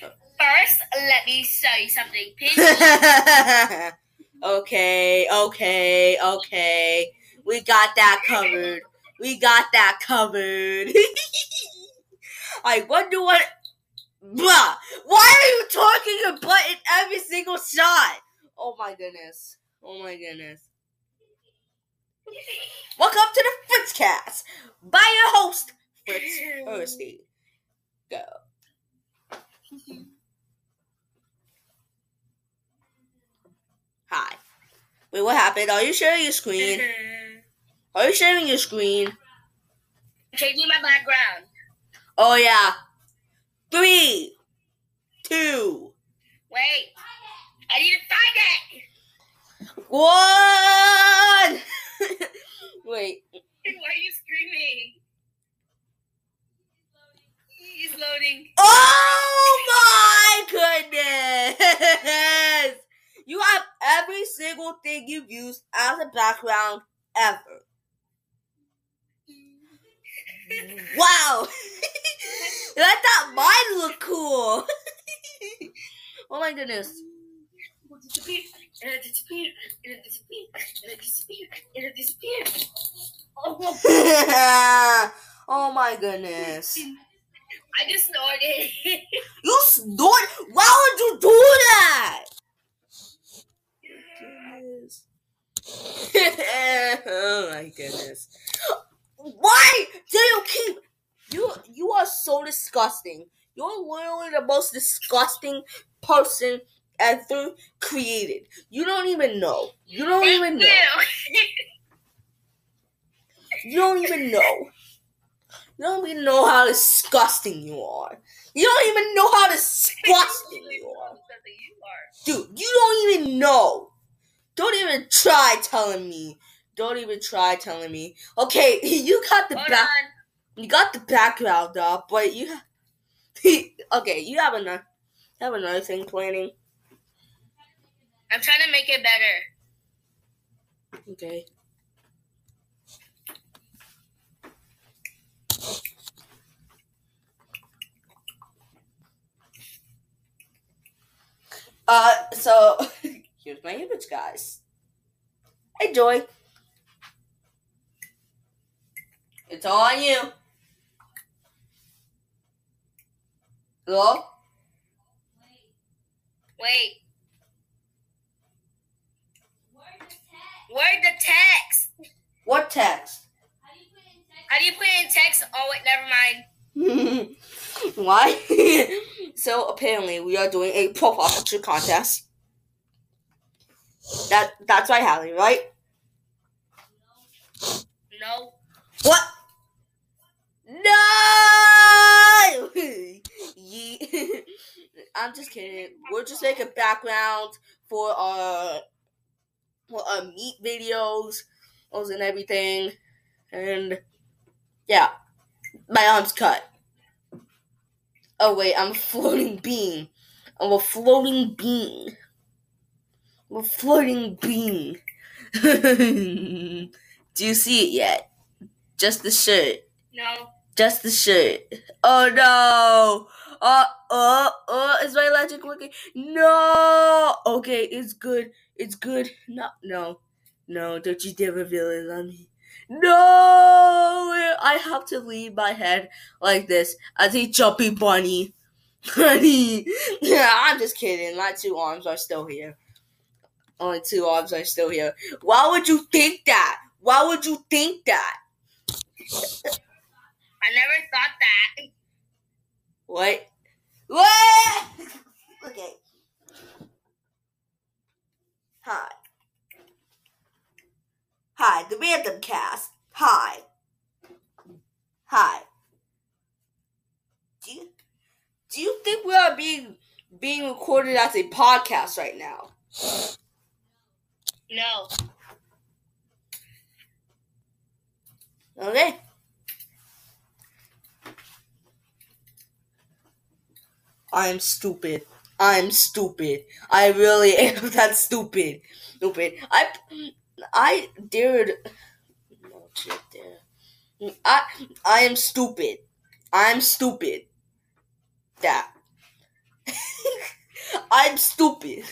First, let me show you something. Okay, okay, okay. We got that covered. We got that covered. I wonder what. Blah! Why are you talking about in every single shot? Oh my goodness. Oh my goodness. Welcome to the Fritzcast by your host, Fritz Erstein. Go. Mm-hmm. Hi. Wait, what happened? Are you sharing your screen? Mm-hmm. Are you sharing your screen? Changing my background. Oh yeah. Three, two, Wait. I need to find it. one. Wait. Why are you screaming? He's. Oh my goodness! You have every single thing you've used as a background ever. Wow! and I thought mine looked cool. oh my goodness. It disappeared. And it disappeared. And it disappeared. And it disappeared. And it disappeared. Oh, oh my goodness. I just snorted. You snort? Why would you do that? Oh my goodness. Why do you keep you you are so disgusting. You're literally the most disgusting person ever created. You don't even know. You don't even know. You don't even know. You don't even know how disgusting you are. You don't even know how disgusting you are. Dude, you don't even know. Don't even try telling me. Don't even try telling me. Okay, you got the Hold back. on. You got the background up, but you. okay, you have another. Have another thing planning. I'm trying to make it better. Okay. Uh, so here's my image, guys. Enjoy. It's all on you. Hello? Wait. Word the text. What text? How do you put it in text? Oh wait, never mind. Why? so apparently we are doing a profile picture contest. That that's right, Hallie, right? No. What? No! I'm just kidding. We're just making background for our for our meat videos, those and everything, and yeah, my arm's cut. Oh wait, I'm a floating being. I'm a floating being. I'm a floating being. Do you see it yet? Just the shirt. No. Just the shirt. Oh no! Uh, uh, uh, is my logic working? No! Okay, it's good. It's good. No, no. No, don't you dare reveal it on me. No! I have to leave my head like this as a jumpy bunny. Honey! Yeah, I'm just kidding. My two arms are still here. Only two arms are still here. Why would you think that? Why would you think that? I never thought that. What? What? okay. Hi. Hi, the random cast. Hi. Hi. Do you, do you think we are being being recorded as a podcast right now? No. Okay. I'm stupid. I'm stupid. I really am that stupid. Stupid. I I dared no shit there. I I am stupid. I'm stupid. That. I'm stupid.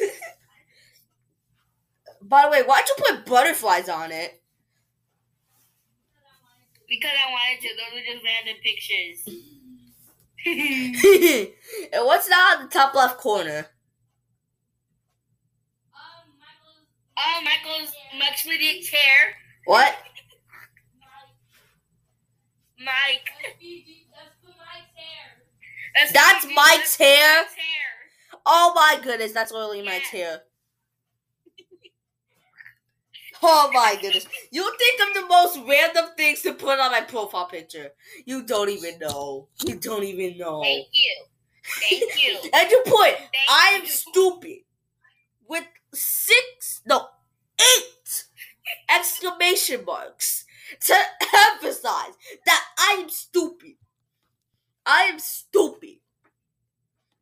By the way, why'd you put butterflies on it? Because I wanted to. Those are just random pictures. and what's that on the top left corner? Oh, Michael's Maximilian's hair. What? Mike. That's Mike's- Mike's hair? Mike's hair. Oh my goodness, that's literally Mike's hair. Oh my goodness. You think of the most random things to put on my profile picture. You don't even know. You don't even know. Thank you. Thank you. And you put, Thank I am you. stupid. With six, no, eight exclamation marks to emphasize that I am stupid. I am stupid.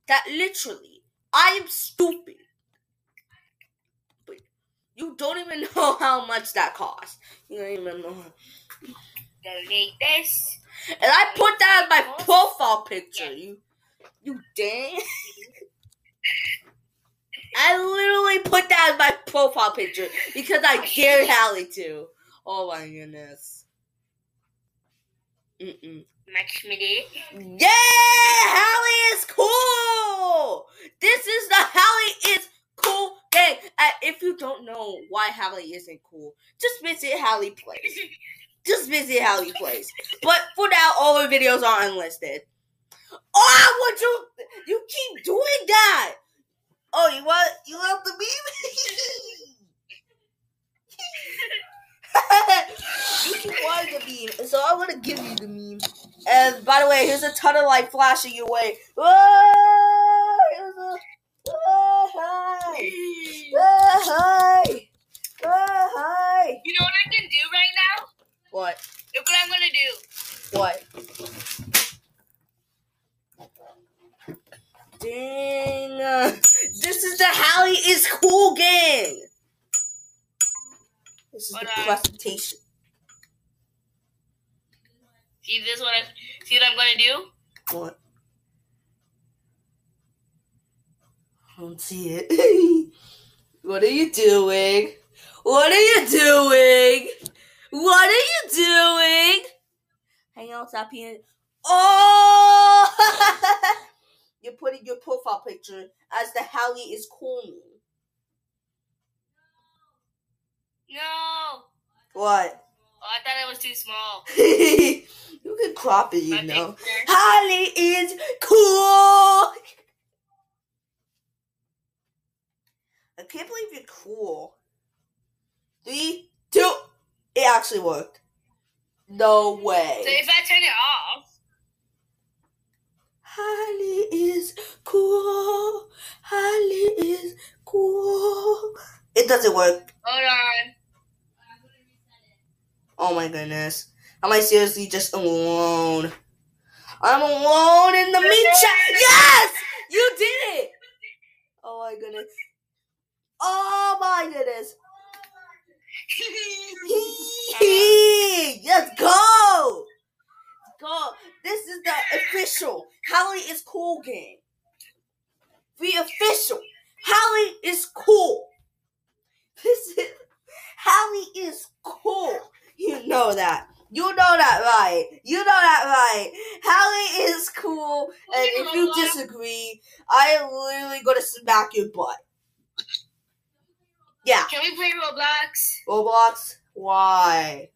That literally, I am stupid. But you don't even know how much that cost. You don't even know. Donate this. And I put that in my profile picture. You, you dang. I literally put that in my profile picture because I oh, dared Hallie to. Oh my goodness. Mm-mm. Maximilian. Yeah, Hallie is cool. This is the Hallie is cool game. And if you don't know why Hallie isn't cool, just visit Hallie Plays. Just visit Hallie Plays. But for now, all her videos are unlisted. Oh, what you you keep doing that? Oh, you want you want the meme? you keep wanting the meme, so I'm gonna give you the meme. And by the way, here's a ton of light flashing your way. Whoa! Here's a oh, hi. Oh, hi. Oh, hi. You know what I can do right now? What? Look what I'm gonna do. What? Dang. uh, This is the Hallie is cool gang. This is the Hold on. presentation. See this? What I see? What I'm gonna do? What? I don't see it. what are you doing? What are you doing? What are you doing? Hang on, stop here. Oh! You're putting your profile picture as the Hallie is cool meme. No. What? Oh, I thought it was too small. you can crop it, you My know. picture. Holly is cool. I can't believe you're cool. Three, two. It actually worked. No way. So if I turn it off, Holly is cool. Holly is cool. It doesn't work. hold on. Oh my goodness. Am I seriously just alone? I'm alone in the Meet chat. Yes! You did it! Oh my goodness. Oh my goodness. Let's go! Let's go. This is the official Hallie is cool game. The official Hallie is cool. This is Hallie is cool. You know that. You know that right. You know that right. Hallie is cool, and if you disagree, I am literally gonna smack your butt. Yeah, Can we play Roblox? Roblox. Why?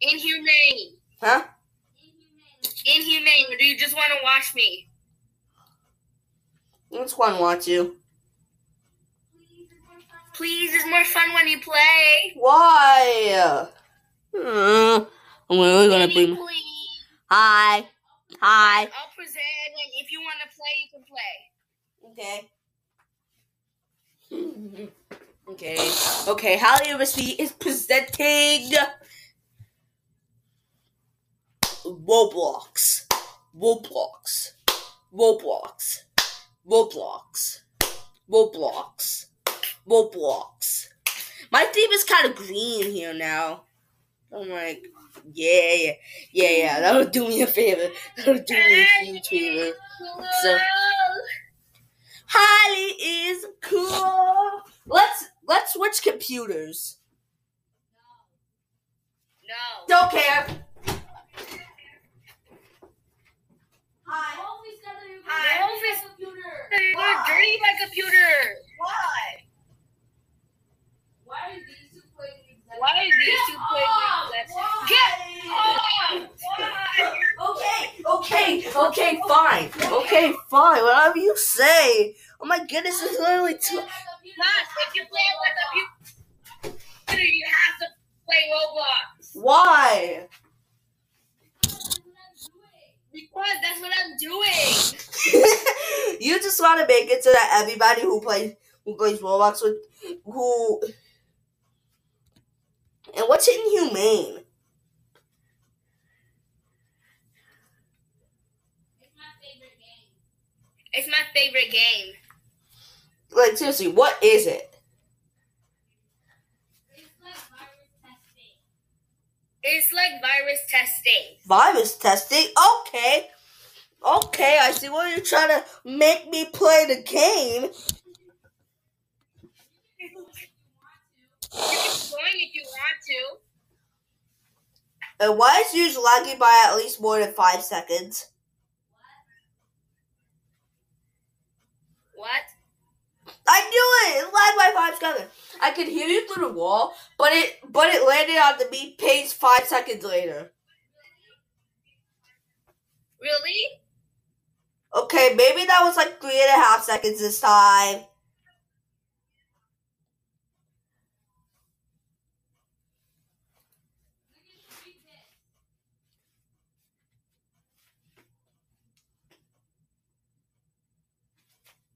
Inhumane. Huh? Inhumane. Do you just want to watch me? Which one want you? Please, it's more fun when you play. Why? Hmm. I'm really gonna Can you bring. please? Hi. Hi. I'll present, and if you want to play, you can play. Okay. Okay. Okay. Hallie University is presenting Roblox. Roblox. Roblox. Roblox. Roblox. Roblox. My theme is kind of green here now. I'm like, yeah, yeah, yeah, yeah. That'll do me a favor. That'll do me a huge favor. So- Holly is cool. Let's let's switch computers. No. Don't care. Hi. Hi. Always computer. You're Why? dirty my computer. Why? Why are these two playing exactly? Why are these two playing Why? Get off! Okay, okay, okay, fine. Okay, fine. Whatever you say. Oh my goodness, it's literally two. Plus, if you play on the computer, you have to play Roblox. Why? Because that's what I'm doing. you just want to make it so that everybody who plays who plays Roblox with who and what's inhumane? It's my favorite game. Like seriously, what is it? It's like virus testing. Virus testing? Okay. Okay, I see why you're trying to make me play the game. Can if you want to. And why is yours lagging by at least more than five seconds? What? I knew it. It lagged by five seconds. I could hear you through the wall, but it but it landed on the Meet page five seconds later. Really? Okay, maybe that was like three and a half seconds this time.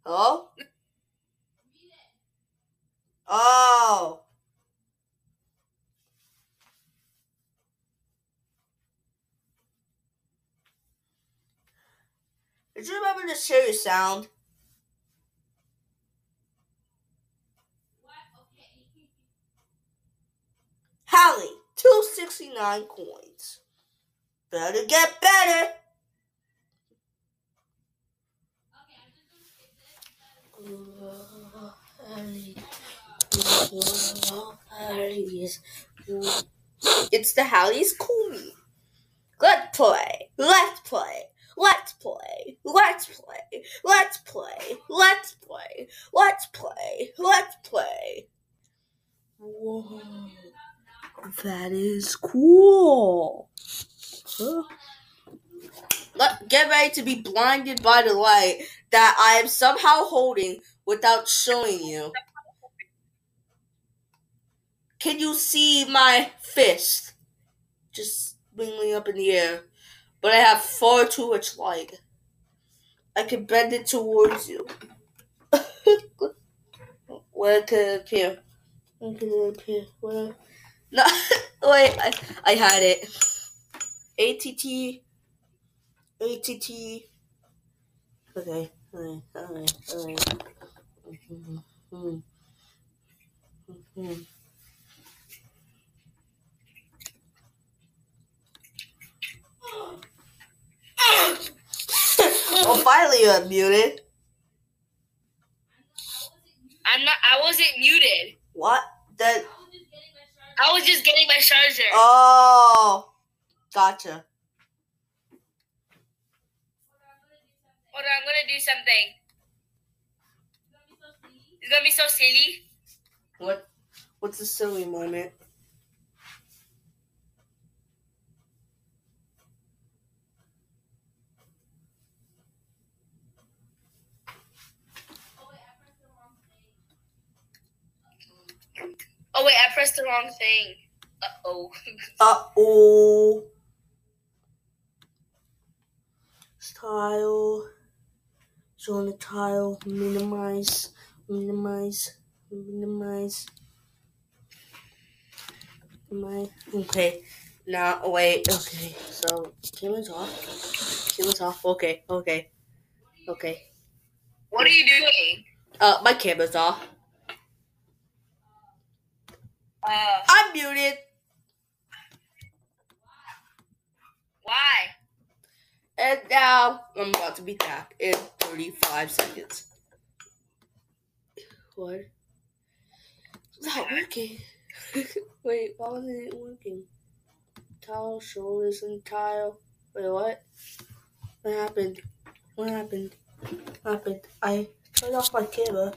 Hello? Oh. Did you remember share your sound? Hallie, 269 coins. Better get better. It's the Hallie's Cooley. Let's play. Let's play. Let's play. Let's play. Let's play. Let's play. Let's play. Let's play. Whoa. That is cool. Huh? Let, get ready to be blinded by the light that I am somehow holding without showing you. Can you see my fist? Just wingling up in the air. But I have far too much light. I can bend it towards you. Where can it appear? Where can it appear? Where? No, wait, I, I had it. ATT. ATT. Okay, alright, alright, alright. Mm-hmm. Mm-hmm. oh, finally you're muted. I'm not. I wasn't muted. What? That? I was just getting my charger. Oh, gotcha. Hold on, I'm gonna do something. It's gonna be so silly. What? What's the silly moment? Oh wait, I pressed the wrong thing. Uh oh. Uh oh. Style. Show on the tile. Minimize. Minimize. Minimize. My okay. Now wait. Okay. So camera's off. Camera's off. Okay. Okay. Okay. what are you doing? Uh, my camera's off. Uh, I'm muted. why? And now I'm about to be back in 35 seconds. What? It's not working. Wait, why wasn't it working? Tile, shoulders, and tile. Wait, what? What happened? What happened? What happened? I turned off my camera,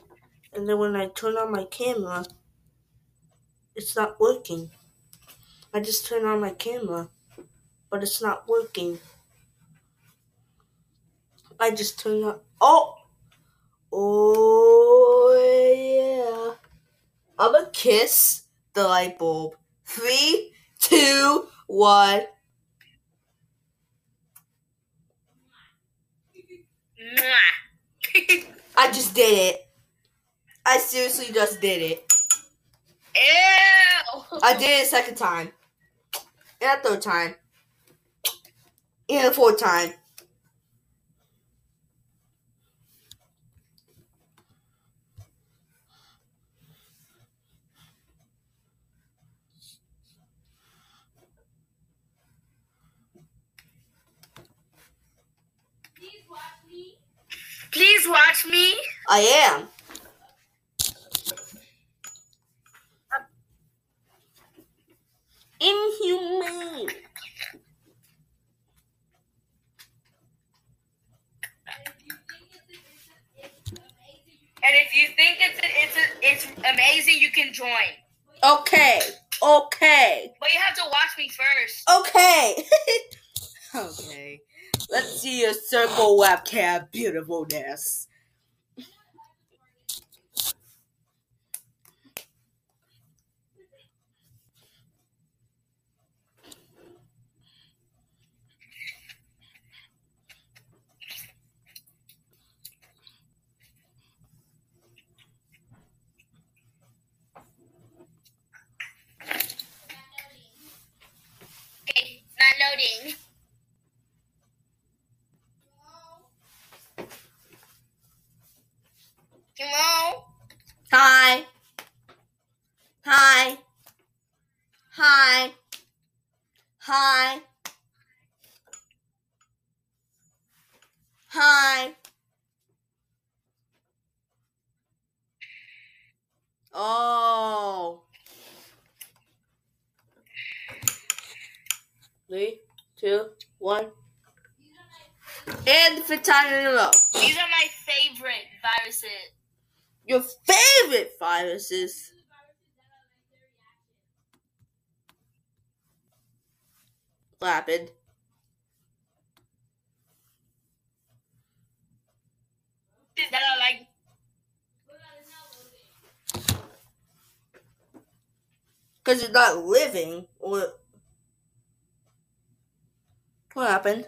and then when I turn on my camera, it's not working. I just turned on my camera, but it's not working. I just turned on. Oh! Oh, yeah. I'm gonna kiss the light bulb. Three, two, one. I just did it. I seriously just did it. Ew. I did it a second time. And a third time. And a fourth time. Please watch me. I am. Inhumane. And if you think it's a, it's, a, And if you think it's it's amazing, you can join. Okay. Okay. But you have to watch me first. Okay. okay. Let's see your circle webcam beautifulness. Loading. Hello. Hi. Hi. Hi. Hi. Hi. Oh. Three, two, one. And the fifth time in a row. These are my favorite viruses. Your favorite viruses. What happened? That are like Because it's not living. Or what happened?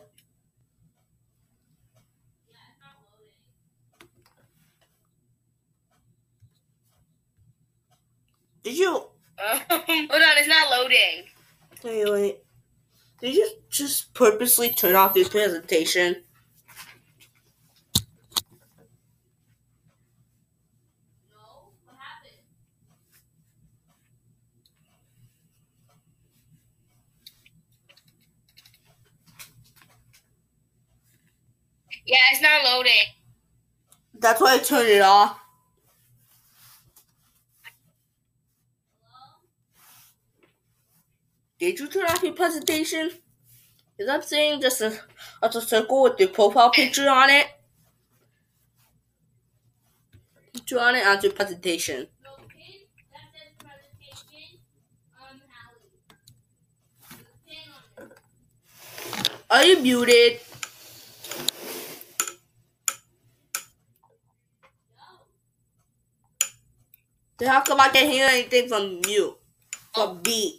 Did you hold on, it's not loading. wait? Wait. Did you just purposely turn off your presentation? No, what happened? Yeah, it's not loading. That's why I turned it off. Did you turn off your presentation? Is that saying just a, just a circle with your profile picture on it? Picture on it as your presentation. On. Are you muted? Then how come I can't hear anything from you? From me?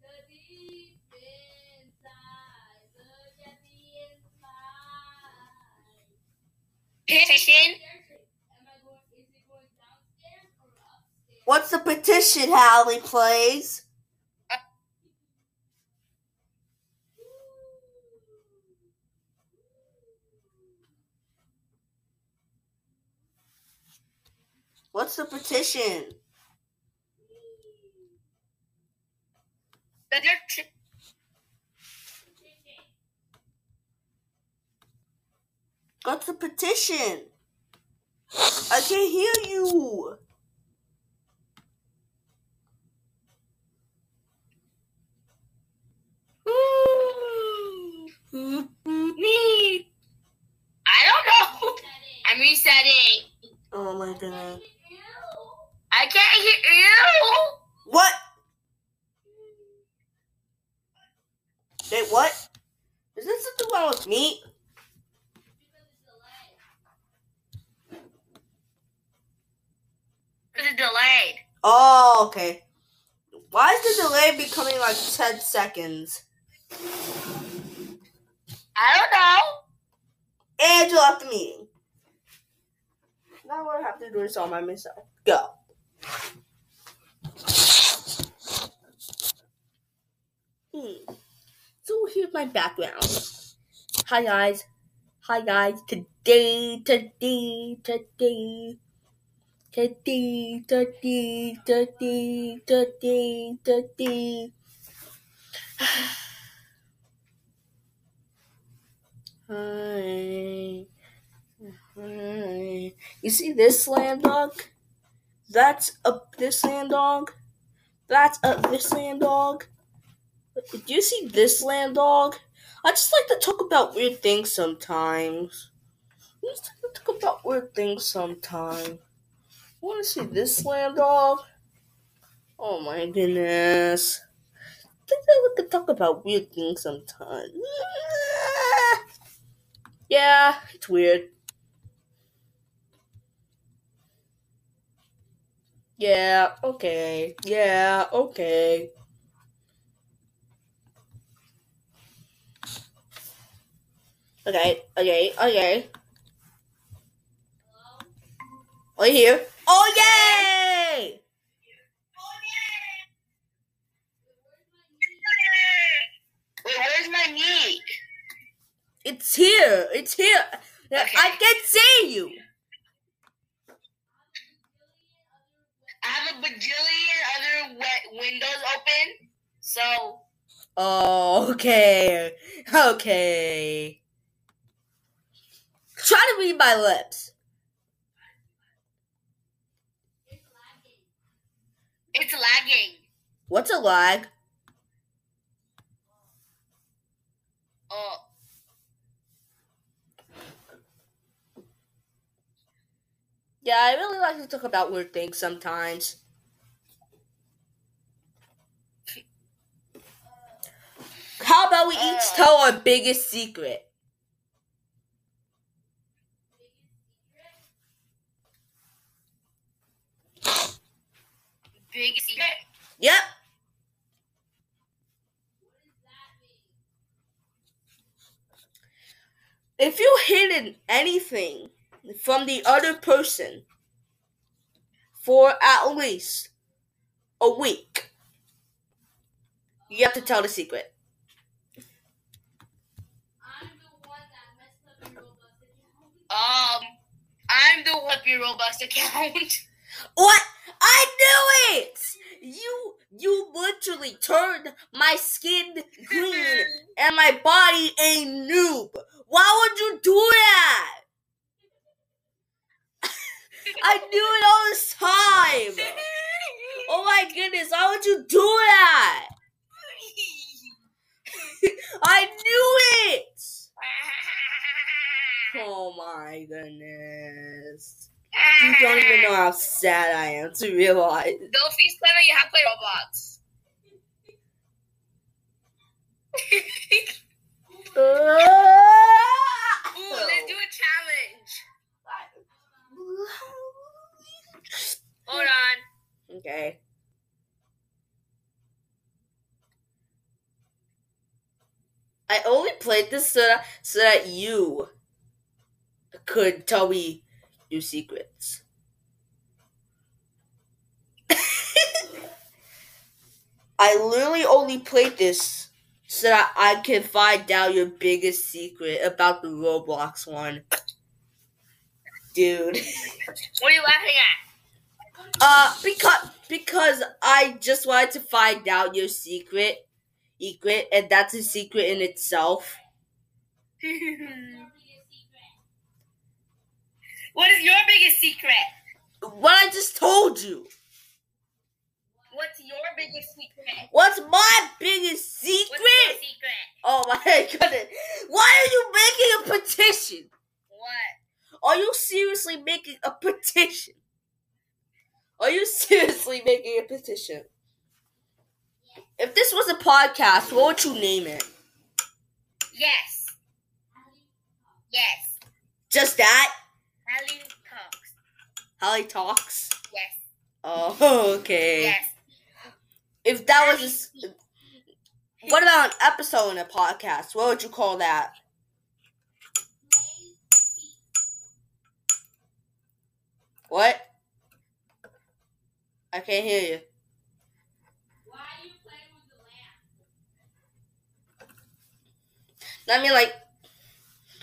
The deep inside, look at the inside. Petition. Am I going? Is it going downstairs or upstairs? What's the petition Hallie plays? What's the petition? The What's the petition? I can't hear you. Me. I don't know. I'm resetting. Oh my goodness. I can't hear you. What? Wait, what? Is this something wrong with me? It's delayed. Oh, okay. Why is the delay becoming like 10 seconds? I don't know. And you left the meeting. Now I have to do this all by myself. Go. Hmm. So here's my background. Hi guys. Hi guys. Today, today, today. Today, today, today, today, today. Hi. Hi. You see this land dog? That's a this land dog. That's a this land dog. Do you see this land dog? I just like to talk about weird things sometimes. I just like to talk about weird things sometimes. Want to see this land dog? Oh my goodness. I think that we could talk about weird things sometimes. Yeah, it's weird. Yeah, okay. Yeah, okay. Okay, okay, okay. Are you here? Oh, yay! Wait, where's my Meet? It's here. It's here. Okay. I can see you. I have a bajillion other we- windows open. So, Oh, okay. Okay. Try to read my lips. It's lagging. What's a lag? Oh, Yeah, I really like to talk about weird things sometimes. How about we each Uh. tell our biggest secret? If you hidden anything from the other person for at least a week, you have to tell the secret. Um, I'm the Whippy Roblox account. What? I knew it! You you literally turned my skin green and my body a noob. Why would you do that? I knew it all this time. Oh my goodness, why would you do that? I knew it. Oh my goodness. You don't even know how sad I am to realize. Dolphy's clever, you have to play Roblox. Ooh, let's do a challenge. Hold on. Okay. I only played this so that, so that you could tell me your secrets. I literally only played this so that I can find out your biggest secret about the Roblox one. Dude. What are you laughing at? Uh, because because I just wanted to find out your secret, secret, and that's a secret in itself. what is your biggest secret? What I just told you. What's your biggest secret? What's my biggest secret? What's secret? Oh my goodness! Why are you making a petition? What? Are you seriously making a petition? Are you seriously making a petition? If this was a podcast, what would you name it? Yes. Yes. Just that? Hallie talks. Holly talks. Yes. Oh, okay. Yes. If that was a what about an episode in a podcast? What would you call that? What? I can't hear you. Why are you playing with the lamp? I mean, like,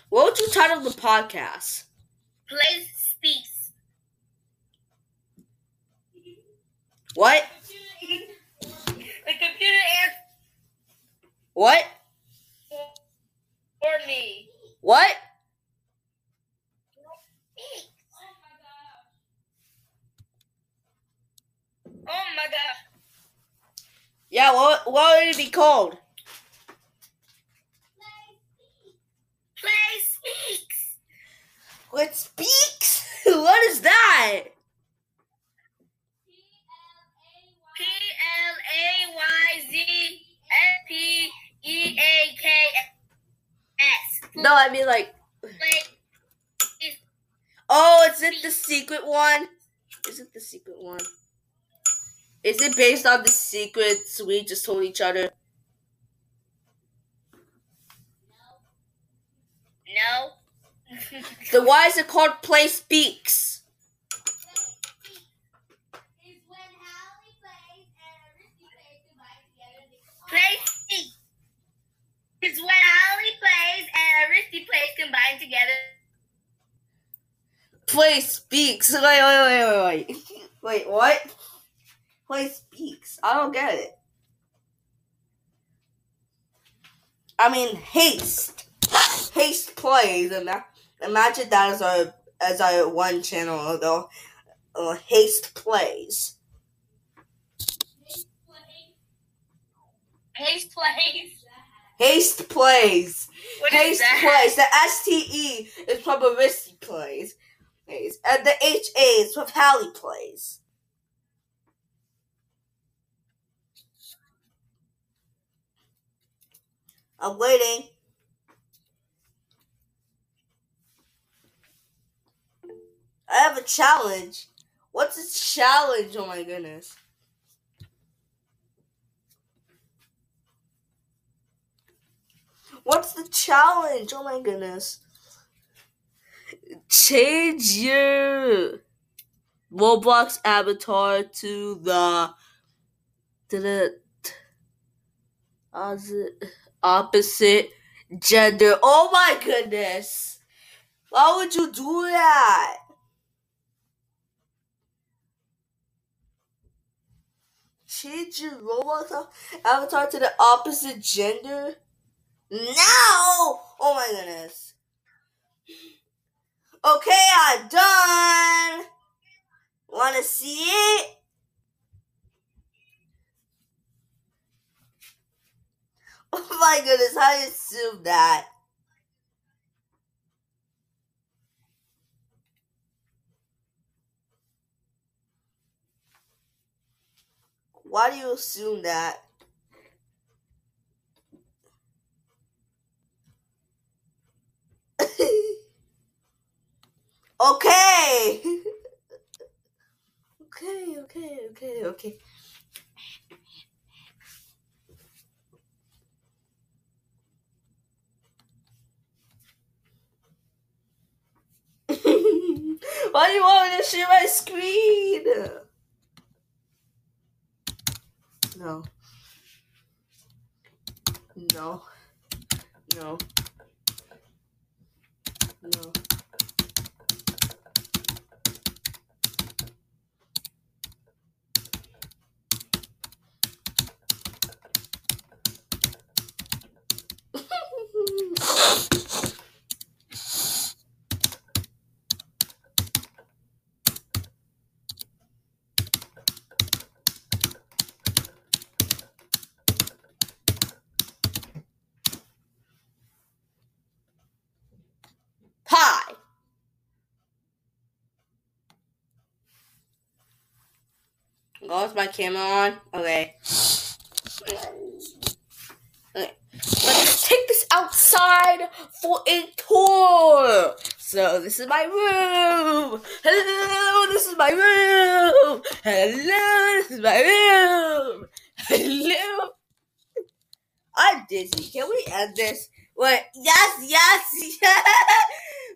what would you title the podcast? Place speaks. What? The computer answers What? for me. What? Speak. Oh my god. Oh my god. Yeah, what, what would it be called? Play speaks. What speaks? what is that? P L A Y Z S P E A K S. No, I mean, like, oh, is it the secret one? Is it the secret one? Is it based on the secrets we just told each other? No. Then why is it called Play Speaks? Is when Hallie plays and Risky plays combine together. and they- Play speaks. It's when Holly plays and Aristy plays combined together. Play Speaks. Wait, wait, wait, wait, wait. Wait, what? Play Speaks. I don't get it. I mean, Haste. Haste plays. Ima- Imagine that as our as our one channel though. Uh, Haste plays. Haste plays. Haste plays. What is Haste that? plays. The S T E is probabilistic plays. Plays. And the H A is from Hallie plays. I'm waiting. I have a challenge. What's a challenge? Oh my goodness. What's the challenge? Oh my goodness. Change your Roblox avatar to the opposite opposite gender. Oh my goodness. Why would you do that? Change your Roblox avatar to the opposite gender? No! Oh my goodness. Okay, I'm done. Wanna see it? Oh my goodness, I assumed that. Why do you assume that? okay. okay, okay, okay, okay. Why do you want me to share my screen? No. No. No. No. Pie. Oh, is my camera on? Okay. Outside for a tour. So this is my room. Hello, this is my room. Hello, this is my room. Hello. I'm dizzy. Can we end this? Wait, yes, yes, yes.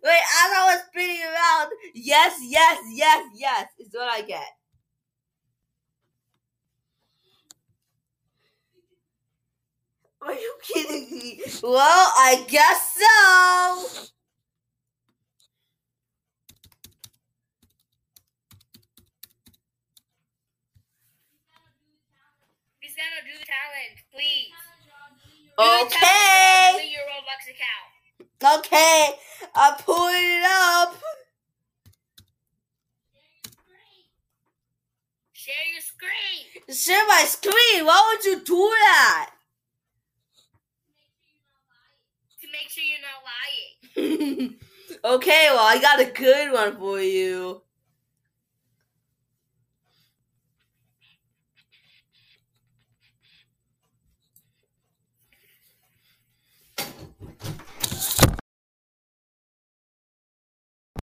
Wait, as I was spinning around, yes, yes, yes, yes is what I get. Are you kidding me? Well, I guess so. He's gonna do the challenge, please. Do the challenge, Okay. delete your Roblox account. Okay. I pulled it up. Share your screen. Share my screen. Why would you do that? To make sure you're not lying. okay, well, I got a good one for you.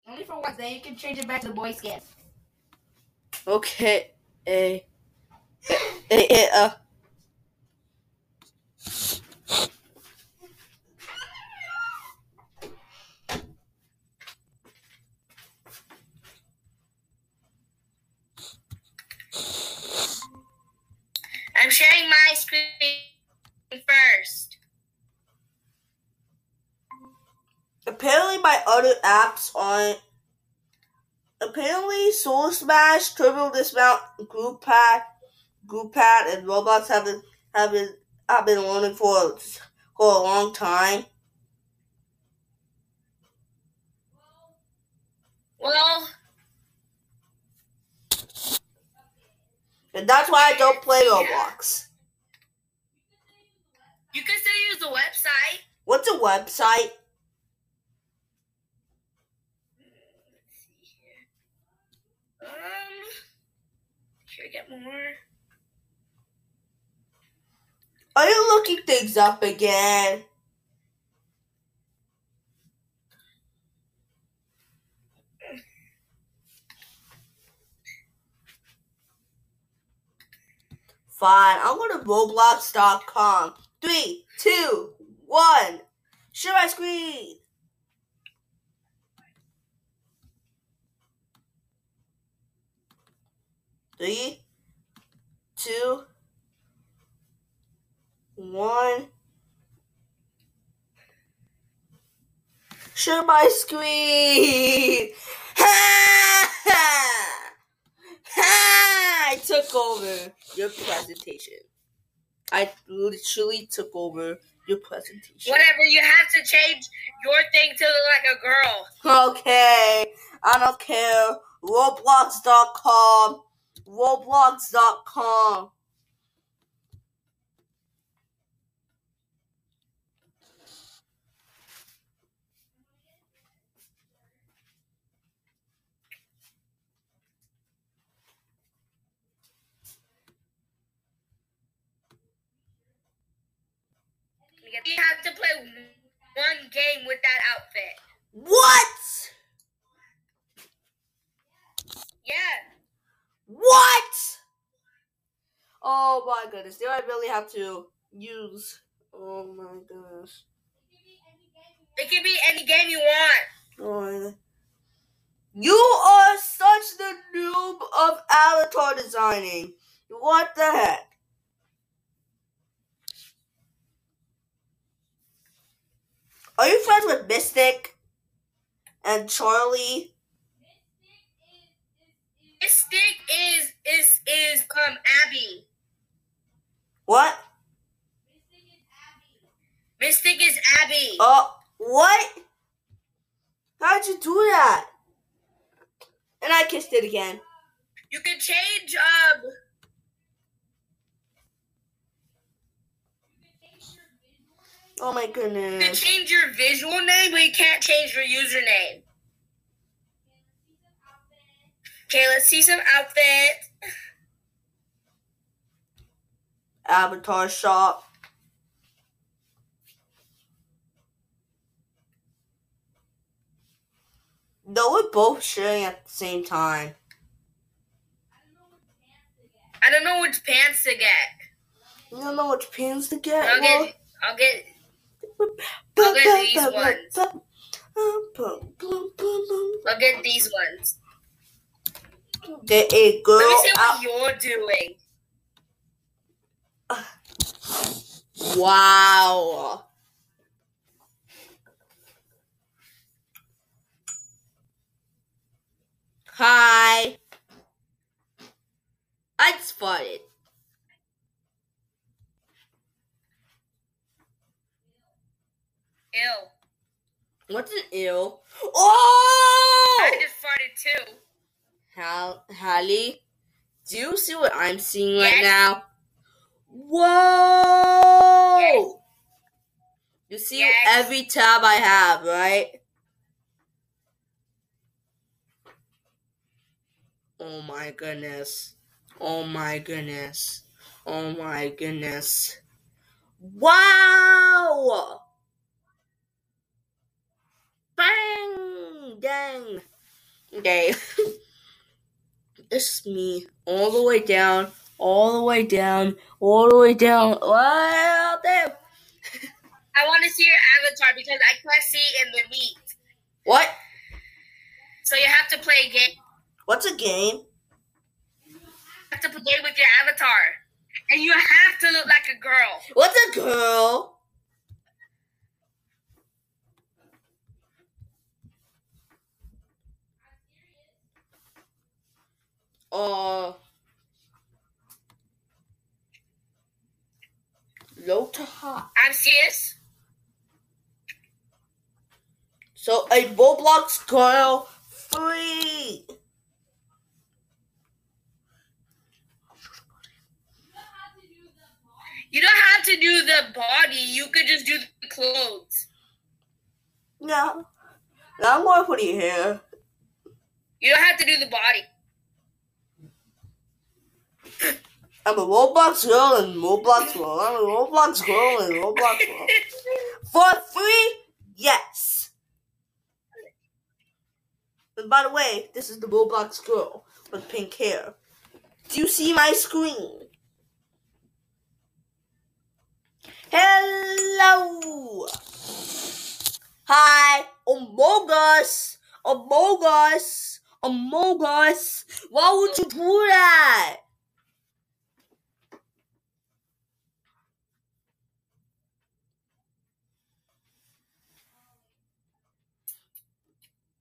Only for once, then you can change it back to the boy skin. Okay. Eh. Eh, eh, eh, uh. I'm sharing my screen first. Apparently, my other apps aren't. Apparently, Soul Smash, Turbo Dismount, Group Pack, Group Pad, and Roblox have been have been have been running for for a long time. Well, And that's why I don't play Roblox. You can still use the website. What's a website? Let's see here. Um, should I get more? Are you looking things up again? Fine, I'm going to Roblox.com. Three, two, one. Share my screen. Three, two, one. Share my screen. Ha! Ha! Ha! I took over your presentation. I literally took over your presentation. Whatever, you have to change your thing to look like a girl. Okay, I don't care. Roblox.com. Roblox.com. You have to play one game with that outfit. What? Yeah. What? Oh my goodness. Do I really have to use. Oh my goodness. It can be any game you want. Oh, you are such the noob of avatar designing. What the heck? Are you friends with Mystic and Charlie? Mystic is is is um Abby. What? Mystic is Abby. Oh, what? How'd you do that? And I kissed it again. You can change um Oh my goodness. you can change your visual name, but you can't change your username. Okay, let's see some outfits. avatar shop. No, we're both sharing at the same time. I don't know which pants to get. You don't know which pants to get? I'll Well, get. I'll get. I'll get these ones. I'll get these ones. Get a girl Let me see out. what you're doing. Wow. Hi. I just farted. Ew. What's an ill? Oh! I just farted too. Hal, Hally, do you see what I'm seeing right Yes. now? Whoa! Yes. You see Yes. every tab I have, right? Oh my goodness. Oh my goodness. Oh my goodness. Wow! Bang! Dang. Okay. it's me all the way down, all the way down, all the way down. Wow, there. I want to see your avatar because I can't see in the Meet. What? So you have to play a game. What's a game? You have to play with your avatar. And you have to look like a girl. What's a girl? Uh, low to high. I'm serious. So a Roblox girl free. You don't have to do the body. You could just do the clothes. Yeah. Now I'm gonna put it here. You don't have to do the body. I'm a Roblox girl and Roblox girl. I'm a Roblox girl and Roblox girl. For free? Yes. And by the way, this is the Roblox girl with pink hair. Do you see my screen? Hello. Hi, Among Us. Among Us. Among Us. Why would you do that?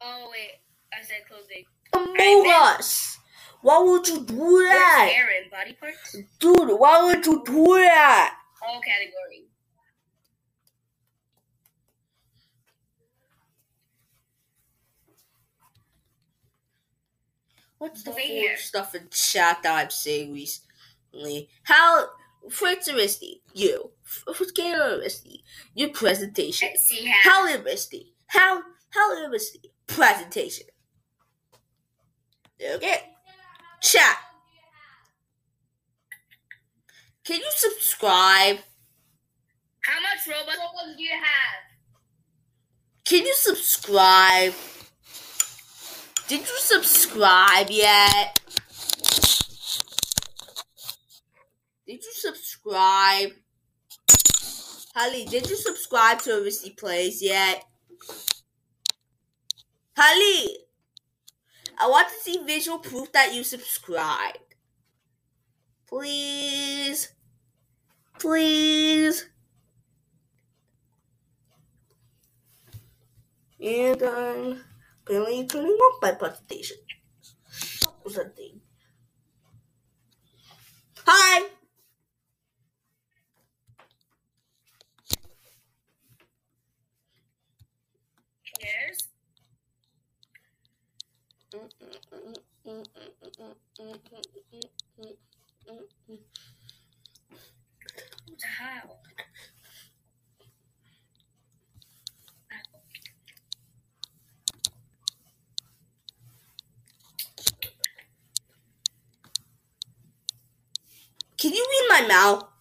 Oh wait, I said clothing. Among Us. Why would you do Where's that? Aaron? Body parts? Dude, why would you do that? All category. What's the food stuff in chat that I'm saying recently? How, Misty, you, Misty, your presentation. How. How Misty, how, how Misty, presentation. Okay, chat. Can you subscribe? How much Robux do you have? Can you subscribe? Did you subscribe yet? Did you subscribe? Holly, did you subscribe to Risky Plays yet? Holly, I want to see visual proof that you subscribed. Please. Please. And um, I'm apparently turning off my presentation. Stop presenting. Hi! Yes. How? Can you read my mouth?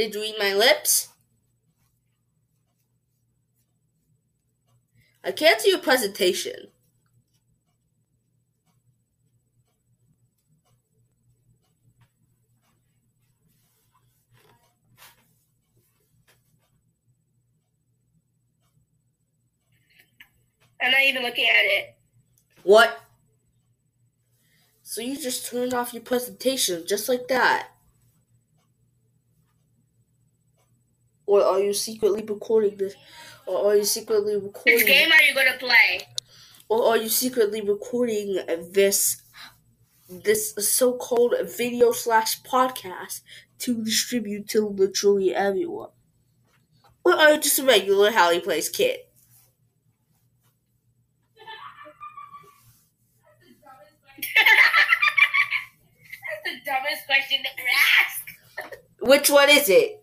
Did you read my lips? I can't see your presentation. I'm not even looking at it. What? So you just turned off your presentation just like that? Or are you secretly recording this? Or are you secretly recording? Which game are you gonna play? Or are you secretly recording this this so-called video slash podcast to distribute to literally everyone? Or are you just a regular HallyPlayz kid? That's the dumbest question to ask. Which one is it?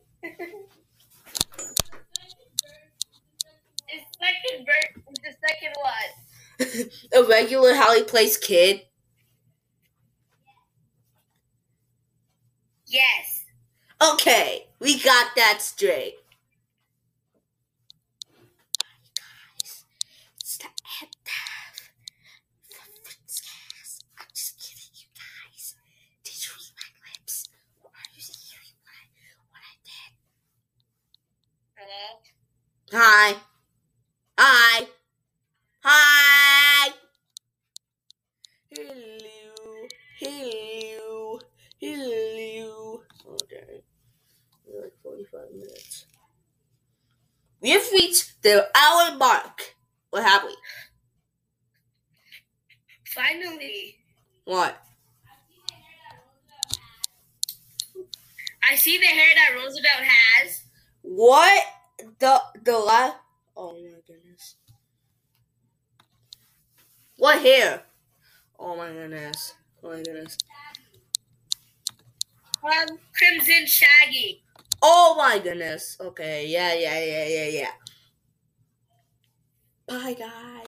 The second verse is the second one. a regular HallyPlayz kid? Yes. Okay, we got that straight. Guys, it's the end of the Fritzcast. I'm just kidding, you guys. Did you read my lips? Or are you hearing what I, what I did? Hello? Hi. Hi. Hi. Hello. Hello. Hello. Okay. We're like 45 minutes. We have reached the hour mark. What have we? Finally. What? I see the hair that Roosevelt has. What? The the la Oh my goodness. What hair? Oh my goodness. Oh my goodness. Um, Crimson Shaggy. Oh my goodness. Okay. Yeah, yeah, yeah, yeah, yeah. Bye, guys.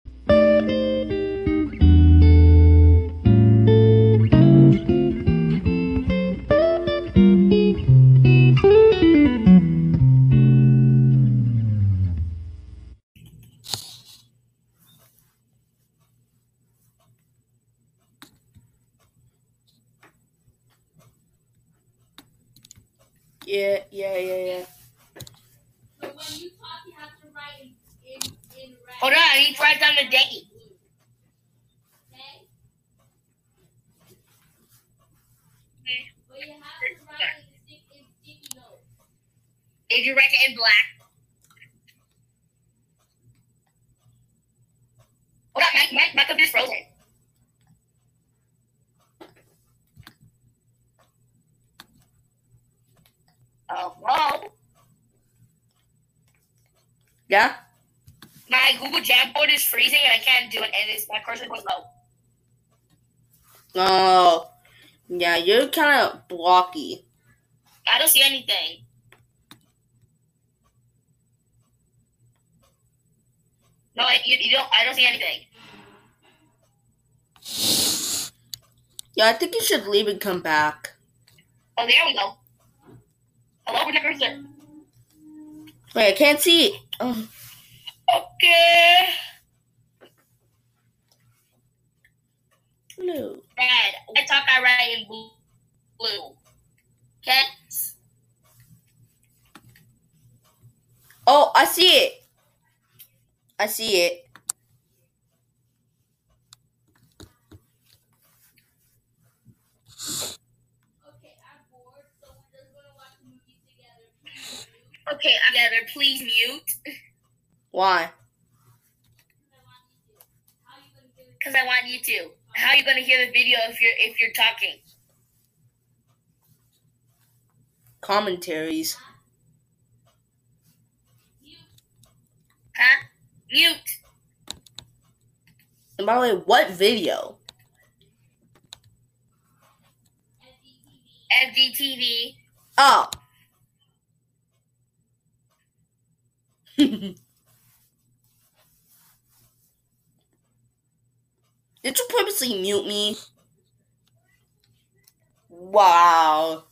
Yeah? My Google Jamboard is freezing and I can't do it, and it's, my cursor was low. Oh. Yeah, you're kind of blocky. I don't see anything. No, I, you, you don't. I don't see anything. Yeah, I think you should leave and come back. Oh, there we go. Hello, cursor. Wait, I can't see it. Oh. Okay. No. Red. I talk. I write in blue. Blue. Okay. Oh, I see it. I see it. Okay, I'm bored, so we're just gonna watch a movie together. Okay, I'm together. Please mute, Why? Because I want you to. because I want you to. How you gonna are you gonna hear the video if you're if you're talking? Commentaries. Huh? Mute. And by the way, what video? FDTV. FGTV. Oh. Did you purposely mute me? Wow.